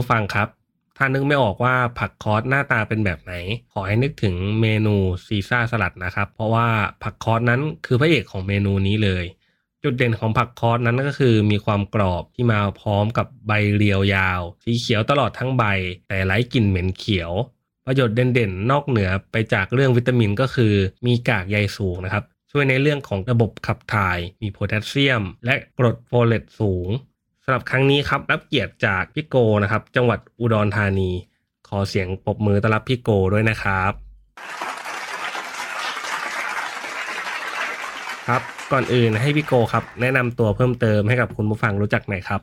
ผู้ฟังครับ ถ้านึกไม่ออกว่าผักคอสหน้าตาเป็นแบบไหน ขอให้นึกถึงเมนูซีซ่าสลัดนะครับ เพราะว่าผักคอสนั้นคือพระเอกของเมนูนี้เลย จุดเด่นของผักคอสนั้นก็คือมีความกรอบที่มาพร้อมกับใบเรียวยาว สีเขียวตลอดทั้งใบ แต่ไร้กลิ่นเหม็นเขียวประโยชน์เด่นๆ นอกเหนือไปจากเรื่องวิตามินก็คือมีกากใยสูงนะครับ ช่วยในเรื่องของระบบขับถ่าย มีโพแทสเซียม และกรดโฟเลตสูง สำหรับครั้งนี้ครับรับเกียรติจากพี่โกนะครับ จังหวัดอุดรธานี ขอเสียงปรบมือต้อนรับพี่โกด้วยนะครับ ครับก่อนอื่นให้พี่โกครับ แนะนำตัวเพิ่มเติมให้กับคุณผู้ฟังรู้จักหน่อยครับ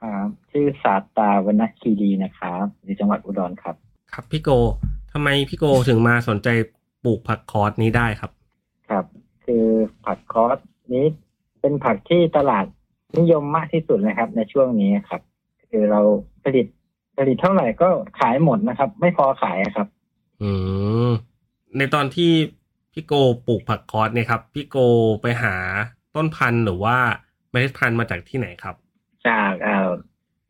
ครับชื่อสาตาวรรณคีรีนะครับอยู่จังหวัดอุดรครับ ครับพี่โกทำไมพี่โกถึงมาสนใจปลูกผักคอสนี้ได้ครับ ครับ คือผักคอสนี้เป็นผักที่ตลาด นิยมมากที่สุดนะครับ ในช่วงนี้ครับ คือเราผลิตผลิตเท่าไหร่ก็ขายหมดนะครับ ไม่พอขายครับ อืมในตอนที่พี่โกปลูกผักคอสเนี่ยครับ พี่โกไปหาต้นพันธุ์หรือว่าเมล็ดพันธุ์มาจากที่ไหนครับ จากเอ่อ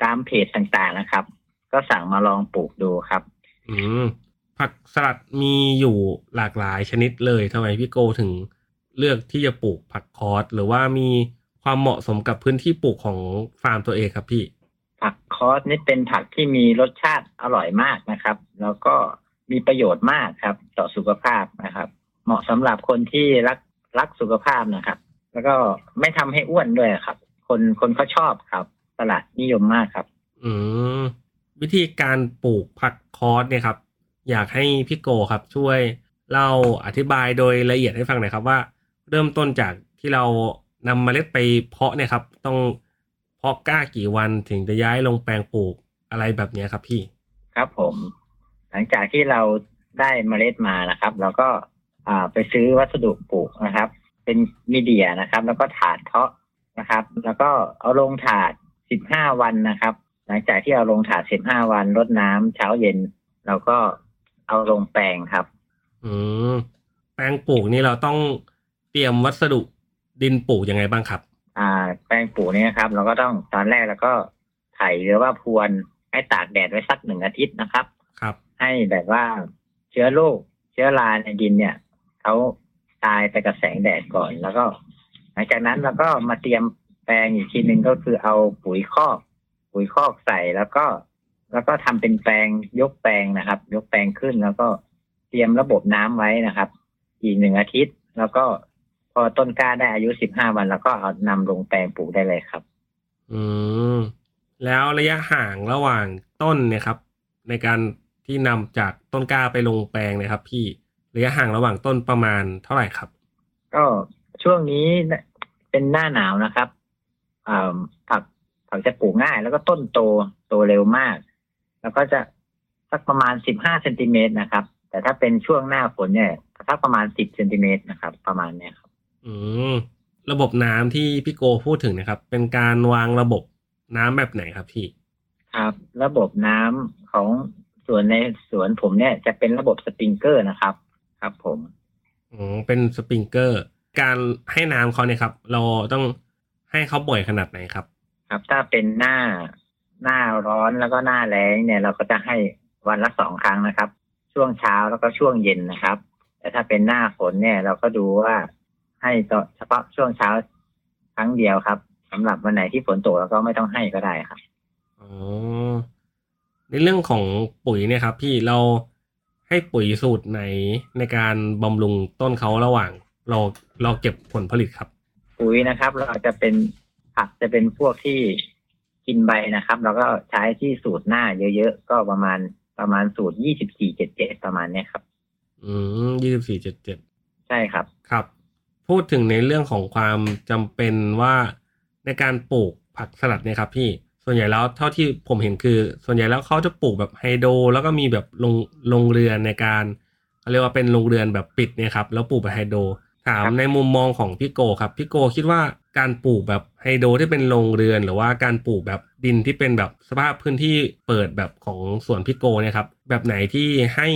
ตามเพจต่างๆนะครับ ก็สั่งมาลองปลูกดูครับ อืมผักสลัดมีอยู่หลากหลายชนิดเลยทำไมพี่โกถึงเลือกที่จะปลูกผักคอสหรือว่ามี ความเหมาะสมกับพื้นที่ปลูกของฟาร์มตัวเองครับพี่ ผักคอสนี่เป็นผักที่มีรสชาติอร่อยมากนะครับ แล้วก็มีประโยชน์มากครับ ต่อสุขภาพนะครับ เหมาะสำหรับคนที่รักรักสุขภาพนะครับ แล้วก็ไม่ทำให้อ้วนด้วยครับ คนคนเขาชอบครับ ตลาดนิยมมากครับ อืมวิธีการปลูกผักคอสเนี่ยครับ อยากให้พี่โกครับช่วยเล่าอธิบายโดยละเอียดให้ฟังหน่อยครับว่า เริ่มต้นจากที่เรา นำเมล็ดไปเพาะเนี่ยครับ ต้องเพาะกล้ากี่วันถึงจะย้ายลงแปลงปลูกอะไรแบบเนี้ยครับพี่ ครับผม หลังจากที่เราได้เมล็ดมานะครับเราก็อ่าไปซื้อวัสดุปลูกนะครับ เป็นมีเดียนะครับ แล้วก็ถาดเพาะนะครับ แล้วก็เอาลงถาด15วันนะครับ หลังจากที่เอาลงถาด15วันรดน้ำเช้าเย็นเราก็เอาลงแปลงครับ อืมแปลงปลูกนี่เราต้องเตรียมวัสดุ ดินปลูกยังไงบ้างครับ อ่า แปลงปลูกเนี่ยนะครับ เราก็ต้องตอนแรกเราก็ไถหรือว่าพรวนให้ตากแดดไว้สักหนึ่งอาทิตย์นะครับ ครับ ให้แบบว่าเชื้อโรคเชื้อราในดินเนี่ยเขาตายไปกับแสงแดดก่อนแล้วก็ หลังจากนั้นเราก็มาเตรียมแปลงอีกทีหนึ่งก็คือเอาปุ๋ยคอก ปุ๋ยคอกใส่แล้วก็แล้วก็ทำเป็นแปลงยกแปลงนะครับ ยกแปลงขึ้นแล้วก็เตรียมระบบน้ำไว้นะครับ อีกหนึ่งอาทิตย์ แล้วก็ พอต้นกล้าได้อายุสิบห้าวัน แล้วก็เอานำลงแปลงปลูกได้เลยครับ อืมแล้วระยะห่างระหว่างต้นเนี่ยครับ ในการที่นำจากต้นกล้าไปลงแปลงเนะครับ พี่ระยะห่างระหว่างต้นประมาณเท่าไหร่ครับ ก็ช่วงนี้เป็นหน้าหนาวนะครับอ่าผักผักจะปลูกง่าย แล้วก็ต้นโตโตเร็วมาก แล้วก็จะสักประมาณสิบห้าเซนติเมตรนะครับ แต่ถ้าเป็นช่วงหน้าฝนเนี่ยสักประมาณสิบเซนติเมตรนะครับ ประมาณเนี้ยครับ อืมระบบน้ำที่พี่โกพูดถึงนะครับ เป็นการวางระบบน้ำแบบไหนครับพี่ ครับ ระบบน้ำของสวนในสวนผมเนี่ยจะเป็นระบบสปริงเกอร์นะครับ ครับ ผมอืมเป็นสปริงเกอร์ การให้น้ำเขาเนี่ยครับ เราต้องให้เขาบ่อยขนาดไหนครับ ครับ ถ้าเป็นหน้าหน้าร้อนแล้วก็หน้าแล้งเนี่ย เราก็จะให้วันละสองครั้งนะครับ ช่วงเช้าแล้วก็ช่วงเย็นนะครับ แต่ถ้าเป็นหน้าฝนเนี่ย เราก็ดูว่า ให้ต่อเฉพาะช่วงเช้าครั้งเดียวครับสำหรับวันไหนที่ฝนตกเราก็ไม่ต้องให้ก็ได้ครับอ๋อในเรื่องของปุ๋ยเนี่ยครับ พี่เราให้ปุ๋ยสูตรไหนในการบำรุงต้นเขาระหว่าง เราเราเก็บผลผลิตครับ ปุ๋ยนะครับ เราจะเป็นผักจะเป็นพวกที่กิกินใบนะครับ เราก็ใช้ที่สูตรหน้าเยอะๆก็ประมาณประมาณสูตรยี่สิบสี่เจ็ดเจ็ดประมาณเนี้ยครับ อืมยี่สิบสี่เจ็ดเจ็ดใช่ครับ ครับ พูดถึงในเรื่องของความจำเป็นว่าในการปลูกผักสลัดเนี่ยครับพี่ส่วนใหญ่แล้วเท่าที่ผมเห็นคือ ส่วนใหญ่แล้วเขาจะปลูกแบบไฮโดรแล้วก็มีแบบลงลงเรือนในการเขาเรียกว่าเป็นโรงเรือนแบบปิดเนี่ยครับแล้วปลูกแบบไฮโดรถามครับในมุมมองของพี่โกครับพี่โกคิดว่าการปลูกแบบไฮโดรที่เป็นโรงเรือน หรือว่าการปลูกแบบดินที่เป็นแบบสภาพพื้นที่เปิดแบบของสวนพี่โกเนี่ยครับแบบไหนที่ให้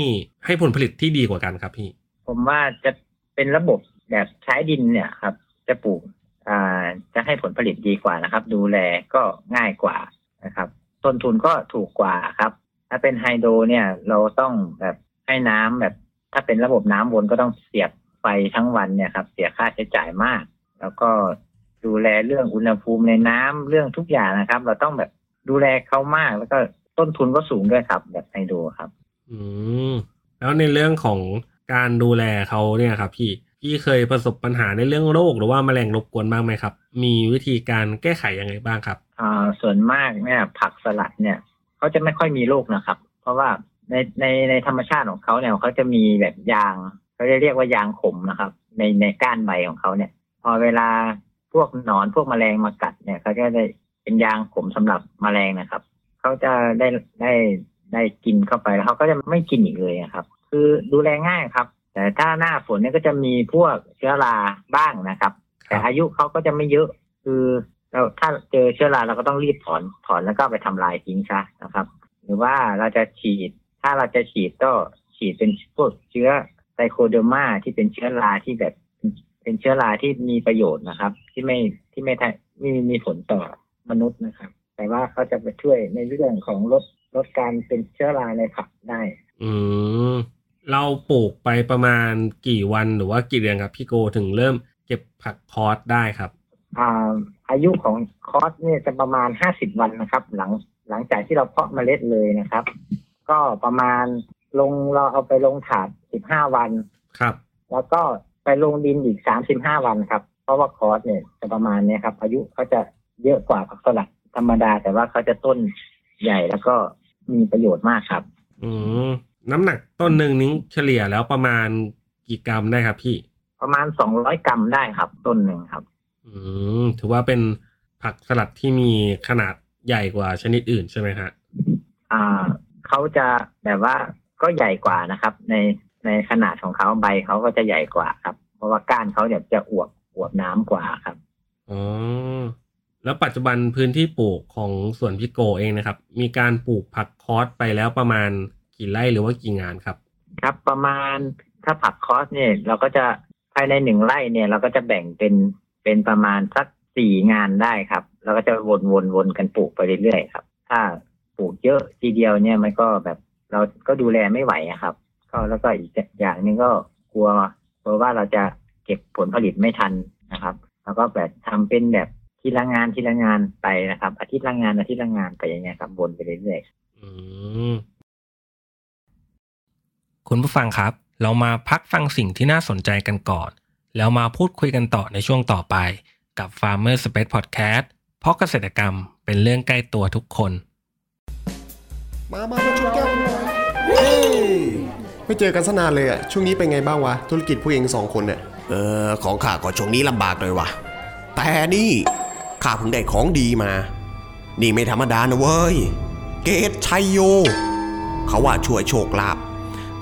ให้ผลผลิตที่ดีกว่ากันครับพี่ ผมว่าจะเป็นระบบ แบบใช้ดินเนี่ยครับ จะปลูกอ่าจะให้ผลผลิตดีกว่านะครับ ดูแลก็ง่ายกว่านะครับ ต้นทุนก็ถูกกว่าครับ ถ้าเป็นไฮโดรเนี่ยเราต้องแบบให้น้ำแบบ ถ้าเป็นระบบน้ำวนก็ต้องเสียบไฟทั้งวันเนี่ยครับ เสียค่าใช้จ่ายมาก แล้วก็ดูแลเรื่องอุณหภูมิในน้ำเรื่องทุกอย่างนะครับ เราต้องแบบดูแลเขามากแล้วก็ต้นทุนก็สูงด้วยครับ แบบไฮโดรครับ อืมแล้วในเรื่องของการดูแลเขาเนี่ยครับพี่ พี่เคยประสบปัญหาในเรื่องโรคหรือว่าแมลงรบกวนบ้างไหมครับ มีวิธีการแก้ไขยังไงบ้างครับอ่าส่วนมากเนี่ยผักสลัดเนี่ยเขาจะไม่ค่อยมีโรคนะครับ เพราะว่าในในในธรรมชาติของเขาเนี่ยเขาจะมีแบบยางเขาจะเรียกว่ายางขมนะครับ ในในก้านใบของเขาเนี่ย พอเวลาพวกหนอนพวกแมลงมากัดเนี่ยเขาจะได้เป็นยางขมสำหรับแมลงนะครับเขาจะได้ได้ได้กินเข้าไปแล้วเขาก็จะไม่กินอีกเลยครับ คือดูแลง่ายครับ แต่ถ้าหน้าฝนเนี่ยก็จะมีพวกเชื้อราบ้างนะครับ แต่อายุเขาก็จะไม่เยอะคือเราถ้าเจอเชื้อราเราก็ต้องรีบถอนถอนแล้วก็ไปทำลายทิ้งซะนะครับ หรือว่าเราจะฉีด ถ้าเราจะฉีดก็ฉีดเป็นพวกเชื้อไซโคเดอร์มาที่เป็นเชื้อราที่แบบเป็นเชื้อราที่มีประโยชน์นะครับ ที่ไม่ที่ไม่ทำไม่มีผลต่อมนุษย์นะครับ แต่ว่าเขาจะไปช่วยในเรื่องของลดลดการเป็นเชื้อราในผักได้ อืม เราปลูกไปประมาณกี่วันหรือว่ากี่เดือนครับพี่โกถึงเริ่มเก็บผักคอสได้ครับอ่าอายุของคอสเนี่ยจะประมาณห้าสิบวันนะครับ หลังหลังจากที่เราเพาะเมล็ดเลยนะครับ ก็ประมาณลงเราเอาไปลงถาดสิบห้าวันครับ แล้วก็ไปลงดินอีกสามสิบห้าวันครับ เพราะว่าคอสเนี่ยจะประมาณเนี้ยครับ อายุเขาจะเยอะกว่าผักสลัดธรรมดา แต่ว่าเขาจะต้นใหญ่แล้วก็มีประโยชน์มากครับ อืม น้ำหนักต้นหนึ่งนี้เฉลี่ยแล้วประมาณกี่กรัมได้ครับพี่ ประมาณสองร้อยกรัมได้ครับ ต้นหนึ่งครับ อืมถือว่าเป็นผักสลัดที่มีขนาดใหญ่กว่าชนิดอื่นใช่ไหมฮะอ่าเขาจะแบบว่าก็ใหญ่กว่านะครับ ในในขนาดของเขาใบเขาก็จะใหญ่กว่าครับ เพราะว่าก้านเขาเนี่ยจะอวบอวบน้ำกว่าครับอ๋อแล้วปัจจุบันพื้นที่ปลูกของสวนพี่โกเองนะครับ มีการปลูกผักคอสไปแล้วประมาณ กี่ไร่หรือว่ากี่งานครับ ครับประมาณถ้าผักคอสเนี่ย เราก็จะภายในหนึ่งไร่เนี่ย เราก็จะแบ่งเป็นเป็นประมาณสักสี่งานได้ครับเราก็จะวนวนวนกันปลูกไปเรื่อยๆครับ ถ้าปลูกเยอะทีเดียวเนี่ยมันก็แบบเราก็ดูแลไม่ไหวอะครับ ก็แล้วก็อีกอย่างหนึ่งก็กลัวกลัวว่าเราจะเก็บผลผลิตไม่ทันนะครับแล้วก็แบบทำเป็นแบบทีละงานทีละงานไปนะครับ อาทิตย์ละงานอาทิตย์ละงานไปอย่างเงี้ยครับวนไปเรื่อยๆอืม คุณผู้ฟังครับ เรามาพักฟังสิ่งที่น่าสนใจกันก่อน แล้วมาพูดคุยกันต่อในช่วงต่อไปกับ Farmer Space Podcast เพราะเกษตรกรรมเป็นเรื่องใกล้ตัวทุกคน มามามาชนแก้วกันหน่อยเฮ้ยไม่เจอกันสนานเลยอะช่วงนี้เป็นไงบ้างวะ ธุรกิจผู้เองสองคนเนี่ยเออ ของข้าก็ช่วงนี้ลำบากเลยว่ะแต่นี่ข้าเพิ่งได้ของดีมา นี่ไม่ธรรมดานะเว้ย เกตชัยโย เขาว่าช่วยโชคลาภ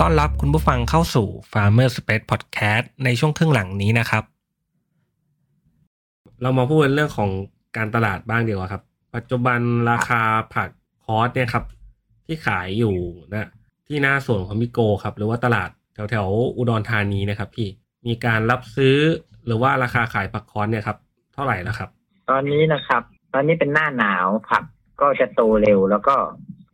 ต้อนรับคุณผู้ฟังเข้าสู่ Farmer Space Podcast ในช่วงครึ่งหลังนี้นะครับ เรามาพูดเรื่องของการตลาดบ้างดีกว่าครับ ปัจจุบันราคาผักคอสเนี่ยครับ ที่ขายอยู่นะที่หน้าสวนของพี่โกครับ หรือว่าตลาดแถวแถวๆอุดรธานีนะครับ พี่มีการรับซื้อหรือว่าราคาขายผักคอสเนี่ยครับ เท่าไหร่แล้วครับ ตอนนี้นะครับ ตอนนี้เป็นหน้าหนาวผักก็จะโตเร็วแล้วก็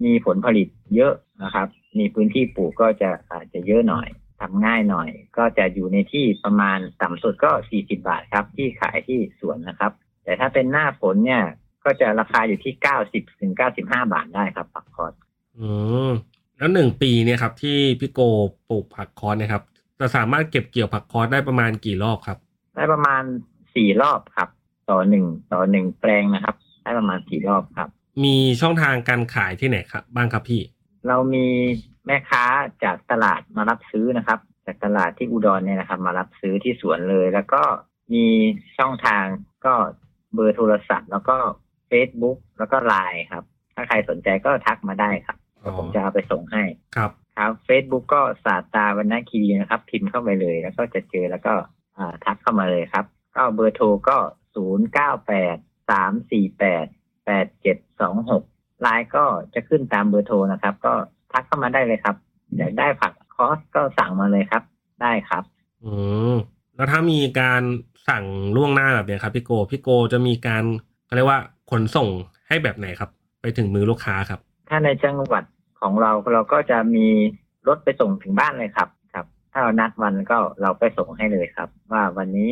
มีผลผลิตเยอะ นะครับ มีพื้นที่ปลูกก็จะอาจจะเยอะหน่อยทำง่ายหน่อย ก็จะอยู่ในที่ประมาณต่ำสุดก็40บาทครับ ที่ขายที่สวนนะครับ แต่ถ้าเป็นหน้าฝนเนี่ยก็จะราคาอยู่ที่90ถึง95บาทได้ครับผักคอสอืมแล้วหนึ่งปีเนี่ยครับ ที่พี่โกปลูกผักคอสเนี่ยครับจะสามารถเก็บเกี่ยวผักคอสได้ประมาณกี่รอบครับ ได้ประมาณสี่รอบครับ ต่อหนึ่งต่อหนึ่งแปลงนะครับ ได้ประมาณสี่รอบครับ มีช่องทางการขายที่ไหนครับ บ้างครับพี่ เรามีแม่ค้าจากตลาดมารับซื้อนะครับ จากตลาดที่อุดรเนี่ยนะครับ มารับซื้อที่สวนเลย แล้วก็มีช่องทางก็เบอร์โทรศัพท์ แล้วก็ Facebook แล้วก็ไลน์ครับ ถ้าใครสนใจก็ทักมาได้ครับอ๋อผมจะเอาไปส่งให้ครับครับ Facebook ก็ศาสตราวันนาคีรีนะครับ พิมพ์เข้าไปเลย แล้วก็จะเจอแล้วก็อ่าทักเข้ามาเลยครับ ก็เบอร์โทรก็ศูนย์เก้าแปดสามสี่แปดแปดเจ็ดสองหก ไลน์ก็จะขึ้นตามเบอร์โทรนะครับ ก็ทักเข้ามาได้เลยครับอยากได้ผักคอสก็สั่งมาเลยครับ ได้ครับ อืมแล้วถ้ามีการสั่งล่วงหน้าแบบเนี้ยครับพี่โกพี่โกจะมีการเขาเรียกว่าขนส่งให้แบบไหนครับ ไปถึงมือลูกค้าครับ ถ้าในจังหวัดของเราเราก็จะมีรถไปส่งถึงบ้านเลยครับ ครับ ถ้าเรานัดวันก็เราไปส่งให้เลยครับ ว่าวันนี้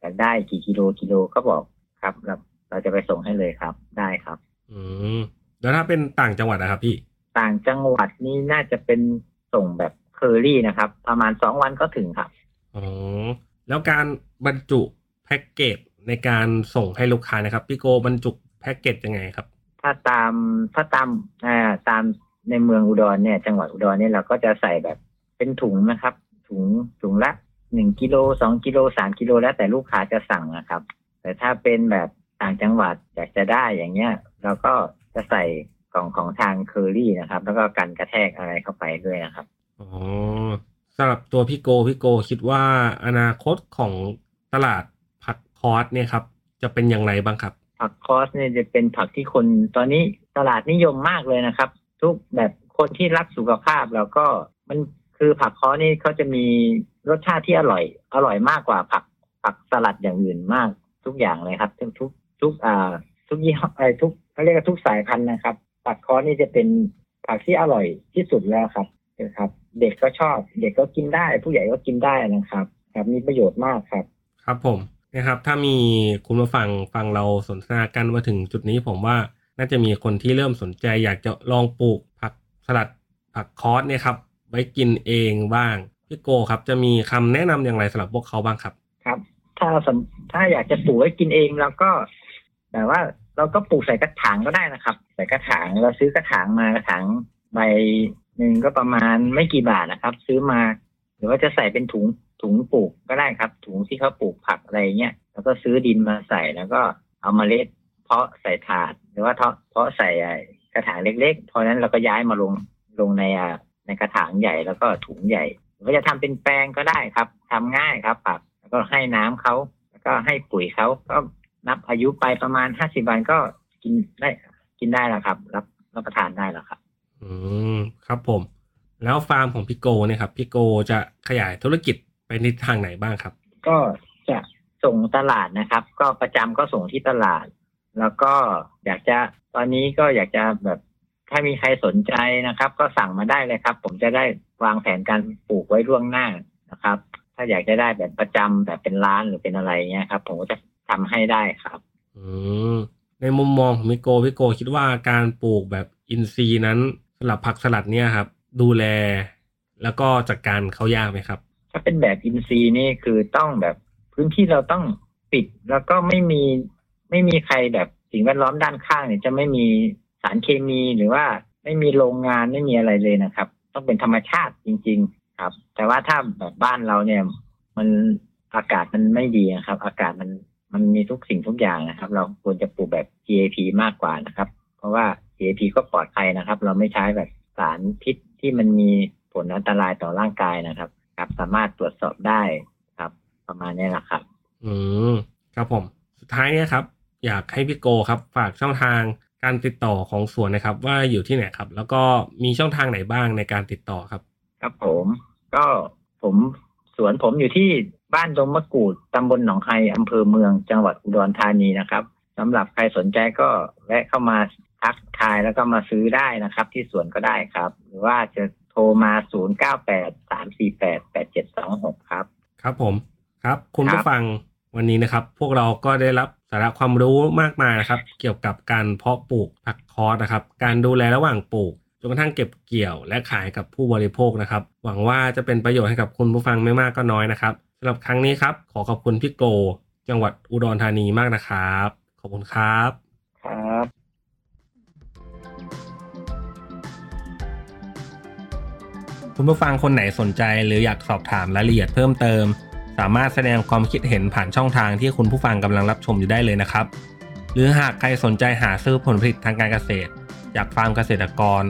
อยากได้กี่กิโลกิโลก็บอกครับเราเราจะไปส่งให้เลยครับ ได้ครับ อืม แล้วถ้าเป็นต่างจังหวัดนะครับพี่ต่างจังหวัดนี่น่าจะเป็นส่งแบบเคอรี่นะครับ ประมาณสองวันก็ถึงครับอ๋อแล้วการบรรจุแพ็กเกจในการส่งให้ลูกค้านะครับพี่โกบรรจุแพ็กเกจยังไงครับ ถ้าตามถ้าตามอ่าตามในเมืองอุดรเนี่ย จังหวัดอุดรเนี่ยเราก็จะใส่แบบเป็นถุงนะครับ ถุงถุงละหนึ่งกิโลสองกิโลสามกิโลแล้วแต่ลูกค้าจะสั่งนะครับ แต่ถ้าเป็นแบบต่างจังหวัดอยากจะได้อย่างเงี้ย เราก็ จะใส่กล่องของทางเคอรี่นะครับ แล้วก็กันกระแทกอะไรเข้าไปด้วยนะครับอ๋อสำหรับตัวพี่โกพี่โกคิดว่าอนาคตของตลาดผักคอสเนี่ยครับ จะเป็นอย่างไรบ้างครับ ผักคอสเนี่ยจะเป็นผักที่คนตอนนี้ตลาดนิยมมากเลยนะครับ ทุกแบบคนที่รักสุขภาพแล้วก็มันคือผักคอสนี่เขาจะมีรสชาติที่อร่อย อร่อยมากกว่าผักผักสลัดอย่างอื่นมากทุกอย่างเลยครับทุกทุกทุกอ่าทุกยี่ห้อไอ้ทุก เขาเรียกว่าทุกสายพันธุ์นะครับ ผักคอสนี่จะเป็นผักที่อร่อยที่สุดแล้วครับนะครับ เด็กก็ชอบ เด็กก็กินได้ ผู้ใหญ่ก็กินได้นะครับ ครับมีประโยชน์มากครับ ครับผมนะครับ ถ้ามีคุณมาฟังฟังเราสนทนากันมาถึงจุดนี้ผมว่าน่าจะมีคนที่เริ่มสนใจ อยากจะลองปลูกผักสลัดผักคอสเนี่ยครับ ไว้กินเองบ้างพี่โกครับ จะมีคำแนะนำอย่างไรสำหรับพวกเขาบ้างครับ ครับ ถ้าสำถ้าอยากจะปลูกไว้กินเองเราก็แบบว่า เราก็ปลูกใส่กระถางก็ได้นะครับ ใส่กระถางเราซื้อกระถางมากระถางใบหนึ่งก็ประมาณไม่กี่บาทนะครับ ซื้อมาหรือว่าจะใส่เป็นถุงถุงปลูกก็ได้ครับ ถุงที่เขาปลูกผักอะไรเงี้ยแล้วก็ซื้อดินมาใส่แล้วก็เอามาเล็ด เพาะใส่ถาด หรือว่าเพาะใส่กระถางเล็กๆพอนั้นเราก็ย้ายมาลงลงในในกระถางใหญ่แล้วก็ถุงใหญ่หรือว่าจะทำเป็นแปลงก็ได้ครับทำง่ายครับผักแล้วก็ให้น้ำเขาแล้วก็ให้ปุ๋ยเขาก็ นับอายุไปประมาณห้าสิบวันก็กินได้ กินได้แล้วครับ รับรับประทานได้แล้วครับ อืมครับผม แล้วฟาร์มของพี่โกเนี่ยครับพี่โกจะขยายธุรกิจไปในทางไหนบ้างครับ ก็จะส่งตลาดนะครับ ก็ประจำก็ส่งที่ตลาด แล้วก็อยากจะตอนนี้ก็อยากจะแบบถ้ามีใครสนใจนะครับ ก็สั่งมาได้เลยครับ ผมจะได้วางแผนการปลูกไว้ล่วงหน้านะครับ ถ้าอยากจะได้แบบประจำแบบเป็นร้านหรือเป็นอะไรเงี้ยครับ ผมก็จะ ทำให้ได้ครับ อืมในมุมมองของพี่โกพี่โกคิดว่าการปลูกแบบอินทรีย์นั้นสำหรับผักสลัดเนี่ยครับ ดูแล แล้วก็จัดการเขายากไหมครับ ถ้าเป็นแบบอินซีย์นี่คือต้องแบบพื้นที่เราต้องปิดแล้วก็ไม่มีไม่มีใครแบบสิ่งแวดล้อมด้านข้างเนี่ยจะไม่มีสารเคมีหรือว่าไม่มีโรงงานไม่มีอะไรเลยนะครับ ต้องเป็นธรรมชาติจริง ๆ ครับ แต่ว่าถ้าแบบบ้านเราเนี่ย มันอากาศมันไม่ดีนะครับ อากาศมัน มันมีทุกสิ่งทุกอย่างนะครับ เราควรจะปลูกแบบ GAP มากกว่านะครับ เพราะว่า GAP ก็ปลอดภัยนะครับ เราไม่ใช้แบบสารพิษที่มันมีผลอันตรายต่อร่างกายนะครับครับสามารถตรวจสอบได้ครับ ประมาณนี้แหละครับ อืมครับผม สุดท้ายเนี่ยครับ อยากให้พี่โกครับ ฝากช่องทางการติดต่อของสวนนะครับ ว่าอยู่ที่ไหนครับ แล้วก็มีช่องทางไหนบ้างในการติดต่อครับ ครับผม ก็ผมสวนผมอยู่ที่ บ้านดงมะกรูดตำบลหนองไฮอำเภอเมืองจังหวัดอุดรธานีนะครับสำหรับใครสนใจก็แวะเข้ามาทักทายแล้วก็มาซื้อได้นะครับ ที่สวนก็ได้ครับ หรือว่าจะโทรมา 0 9 8 3 4 8 8 7 2 6 ครับ ครับผมครับ คุณครัผู้บฟังวันนี้นะครับ พวกเราก็ได้รับสาระความรู้มากมายนะครับ เกี่ยวกับการเพาะปลูกผักคอสนะครับ การดูแลระหว่างปลูกจนกระทั่งเก็บเกี่ยวและขายกับผู้บริโภคนะครับ หวังว่าจะเป็นประโยชน์ให้กับคุณผู้ฟังไม่มากก็น้อยนะครับสำหรับครั้งนี้ครับ ขอขอบคุณพี่โก จังหวัดอุดรธานีมากนะครับ ขอบคุณครับ ครับคุณผู้ฟังคนไหนสนใจหรืออยากสอบถามรายละเอียดเพิ่มเติม สามารถแสดงความคิดเห็นผ่านช่องทางที่คุณผู้ฟังกำลังรับชมอยู่ได้เลยนะครับ หรือหากใครสนใจหาซื้อผลผลิตทางการเกษตร จากฟาร์มเกษตรกร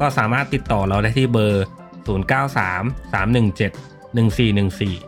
ก็สามารถติดต่อเราได้ที่เบอร์ 0933171414